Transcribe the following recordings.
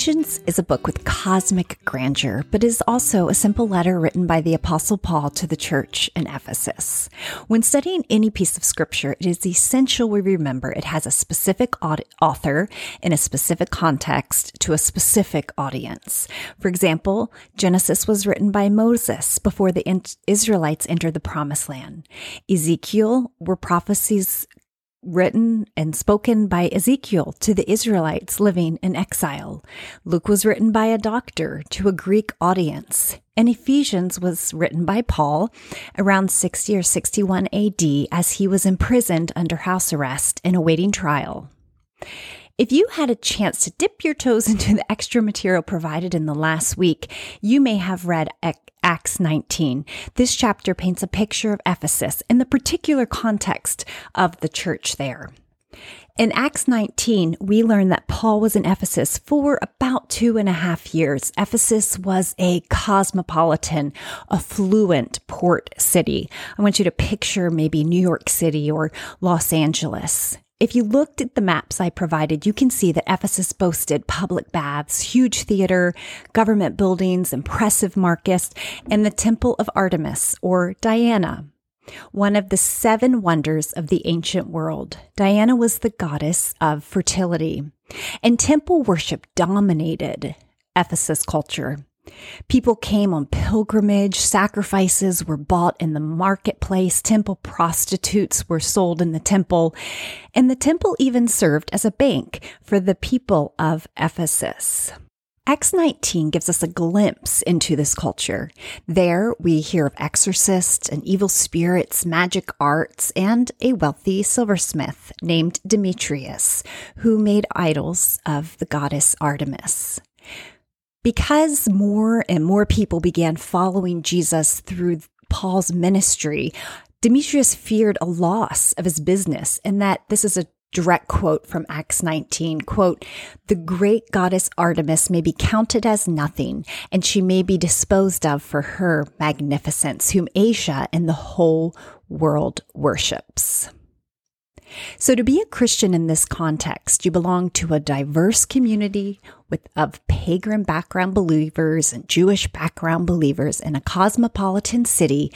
Ephesians is a book with cosmic grandeur, but is also a simple letter written by the Apostle Paul to the church in Ephesus. When studying any piece of scripture, it is essential we remember it has a specific author in a specific context to a specific audience. For example, Genesis was written by Moses before the Israelites entered the promised land. Ezekiel were prophecies written and spoken by Ezekiel to the Israelites living in exile. Luke was written by a doctor to a Greek audience. And Ephesians was written by Paul around 60 or 61 AD as he was imprisoned under house arrest and awaiting trial. If you had a chance to dip your toes into the extra material provided in the last week, you may have read Acts 19. This chapter paints a picture of Ephesus in the particular context of the church there. In Acts 19, we learn that Paul was in Ephesus for about two and a half years. Ephesus was a cosmopolitan, affluent port city. I want you to picture maybe New York City or Los Angeles. If you looked at the maps I provided, you can see that Ephesus boasted public baths, huge theater, government buildings, impressive markets, and the Temple of Artemis or Diana, one of the seven wonders of the ancient world. Diana was the goddess of fertility, and temple worship dominated Ephesus culture. People came on pilgrimage, sacrifices were bought in the marketplace, temple prostitutes were sold in the temple, and the temple even served as a bank for the people of Ephesus. Acts 19 gives us a glimpse into this culture. There we hear of exorcists and evil spirits, magic arts, and a wealthy silversmith named Demetrius, who made idols of the goddess Artemis. Because more and more people began following Jesus through Paul's ministry, Demetrius feared a loss of his business and that this is a direct quote from Acts 19, quote, the great goddess Artemis may be counted as nothing and she may be disposed of for her magnificence, whom Asia and the whole world worships. So to be a Christian in this context, you belong to a diverse community with of pagan background believers and Jewish background believers in a cosmopolitan city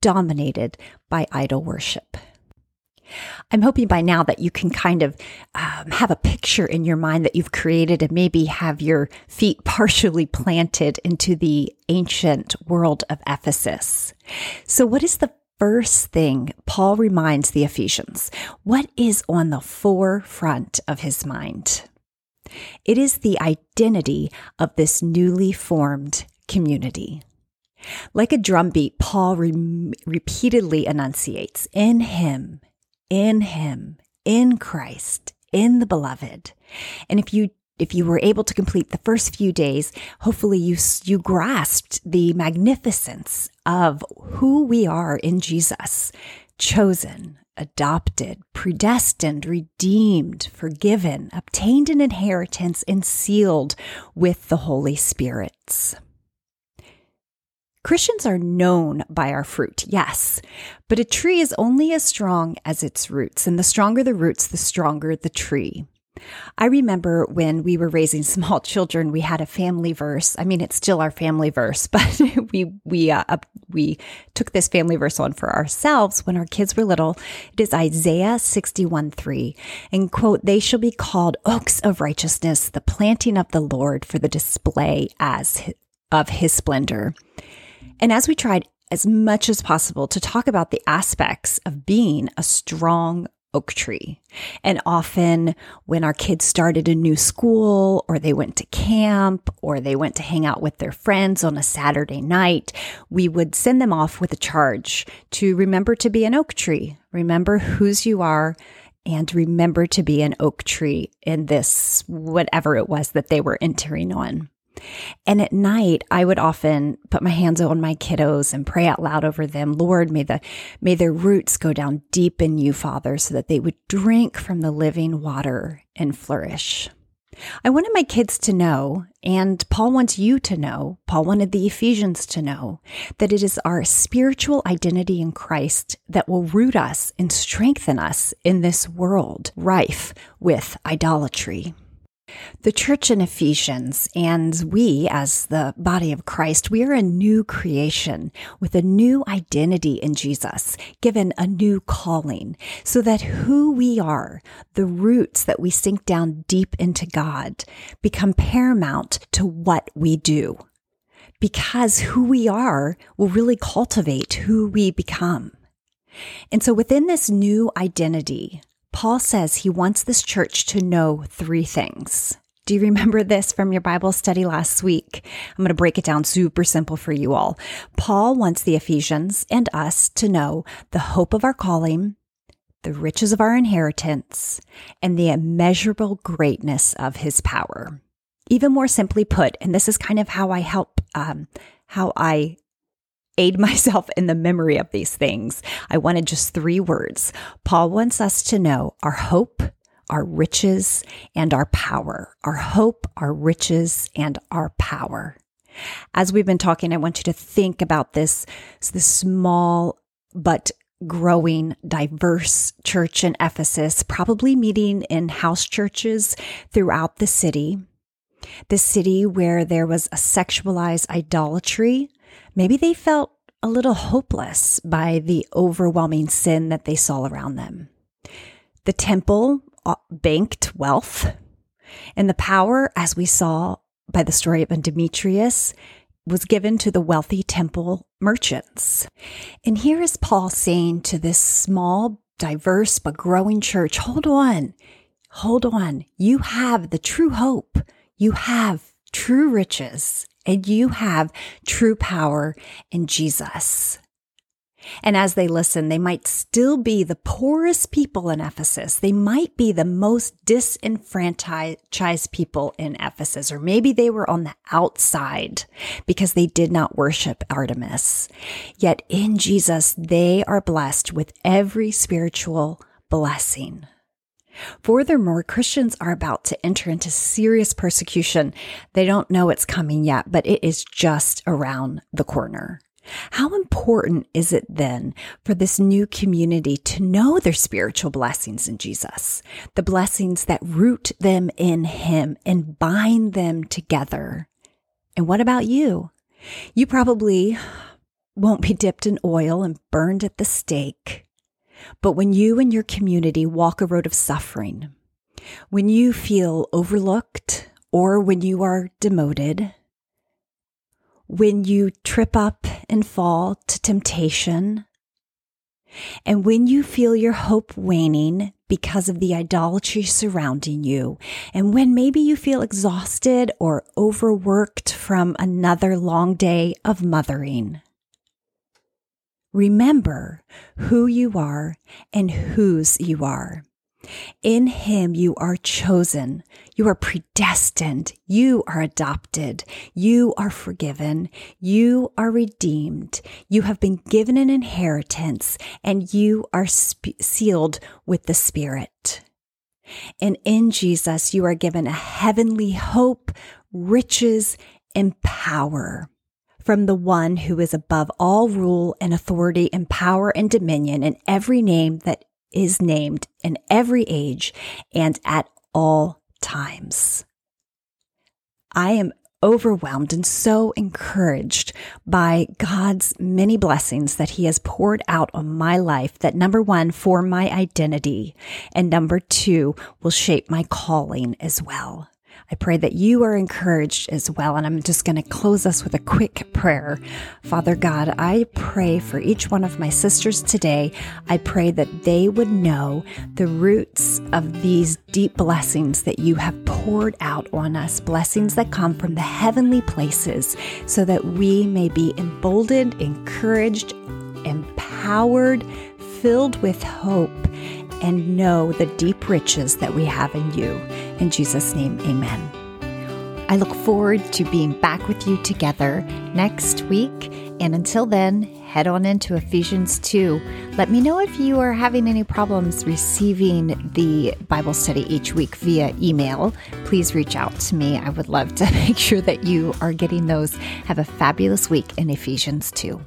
dominated by idol worship. I'm hoping by now that you can kind of um, have a picture in your mind that you've created and maybe have your feet partially planted into the ancient world of Ephesus. So, what is the first thing Paul reminds the Ephesians what is on the forefront of his mind? It is the identity of this newly formed community. Like a drumbeat, Paul re- repeatedly enunciates in him, in him, in Christ, in the beloved. And if you if you were able to complete the first few days, hopefully you, you grasped the magnificence of who we are in Jesus, chosen, adopted, predestined, redeemed, forgiven, obtained an inheritance, and sealed with the Holy Spirits. Christians are known by our fruit, yes, but a tree is only as strong as its roots, and the stronger the roots, the stronger the tree. I remember when we were raising small children, we had a family verse. I mean, it's still our family verse, but we we uh, we took this family verse on for ourselves when our kids were little. It is Isaiah sixty one three, and quote: "They shall be called oaks of righteousness, the planting of the Lord for the display as of His splendor." And as we tried as much as possible to talk about the aspects of being a strong oak tree. And often when our kids started a new school or they went to camp or they went to hang out with their friends on a Saturday night, we would send them off with a charge to remember to be an oak tree, remember whose you are, and remember to be an oak tree in this, whatever it was that they were entering on. And at night, I would often put my hands on my kiddos and pray out loud over them. Lord, may the, may their roots go down deep in you, Father, so that they would drink from the living water and flourish. I wanted my kids to know, and Paul wants you to know, Paul wanted the Ephesians to know, that it is our spiritual identity in Christ that will root us and strengthen us in this world rife with idolatry. The church in Ephesians and we as the body of Christ, we are a new creation with a new identity in Jesus, given a new calling so that who we are, the roots that we sink down deep into God become paramount to what we do. Because who we are will really cultivate who we become. And so within this new identity, Paul says he wants this church to know three things. Do you remember this from your Bible study last week? I'm going to break it down super simple for you all. Paul wants the Ephesians and us to know the hope of our calling, the riches of our inheritance, and the immeasurable greatness of his power. Even more simply put, and this is kind of how I help, um, how I aid myself in the memory of these things. I wanted just three words. Paul wants us to know our hope, our riches, and our power. Our hope, our riches, and our power. As we've been talking, I want you to think about this, this small but growing, diverse church in Ephesus, probably meeting in house churches throughout the city. The city where there was a sexualized idolatry Maybe they felt a little hopeless by the overwhelming sin that they saw around them. The temple uh, banked wealth, and the power, as we saw by the story of Demetrius, was given to the wealthy temple merchants. And here is Paul saying to this small, diverse, but growing church hold on, hold on. You have the true hope, you have true riches, and you have true power in Jesus. And as they listen, they might still be the poorest people in Ephesus. They might be the most disenfranchised people in Ephesus, or maybe they were on the outside because they did not worship Artemis. Yet in Jesus, they are blessed with every spiritual blessing. Furthermore, Christians are about to enter into serious persecution. They don't know it's coming yet, but it is just around the corner. How important is it then for this new community to know their spiritual blessings in Jesus, the blessings that root them in Him and bind them together? And what about you? You probably won't be dipped in oil and burned at the stake. But when you and your community walk a road of suffering, when you feel overlooked or when you are demoted, when you trip up and fall to temptation, and when you feel your hope waning because of the idolatry surrounding you, and when maybe you feel exhausted or overworked from another long day of mothering, Remember who you are and whose you are. In him you are chosen. You are predestined. You are adopted. You are forgiven. You are redeemed. You have been given an inheritance and you are sealed with the Spirit. And in Jesus, you are given a heavenly hope, riches, and power from the one who is above all rule and authority and power and dominion in every name that is named in every age and at all times. I am overwhelmed and so encouraged by God's many blessings that He has poured out on my life that number one, form my identity, and number two, will shape my calling as well. I pray that you are encouraged as well. And I'm just going to close us with a quick prayer. Father God, I pray for each one of my sisters today. I pray that they would know the roots of these deep blessings that you have poured out on us, blessings that come from the heavenly places, so that we may be emboldened, encouraged, empowered, filled with hope and know the deep riches that we have in you. In Jesus' name, amen. I look forward to being back with you together next week. And until then, head on into Ephesians 2. Let me know if you are having any problems receiving the Bible study each week via email. Please reach out to me. I would love to make sure that you are getting those. Have a fabulous week in Ephesians 2.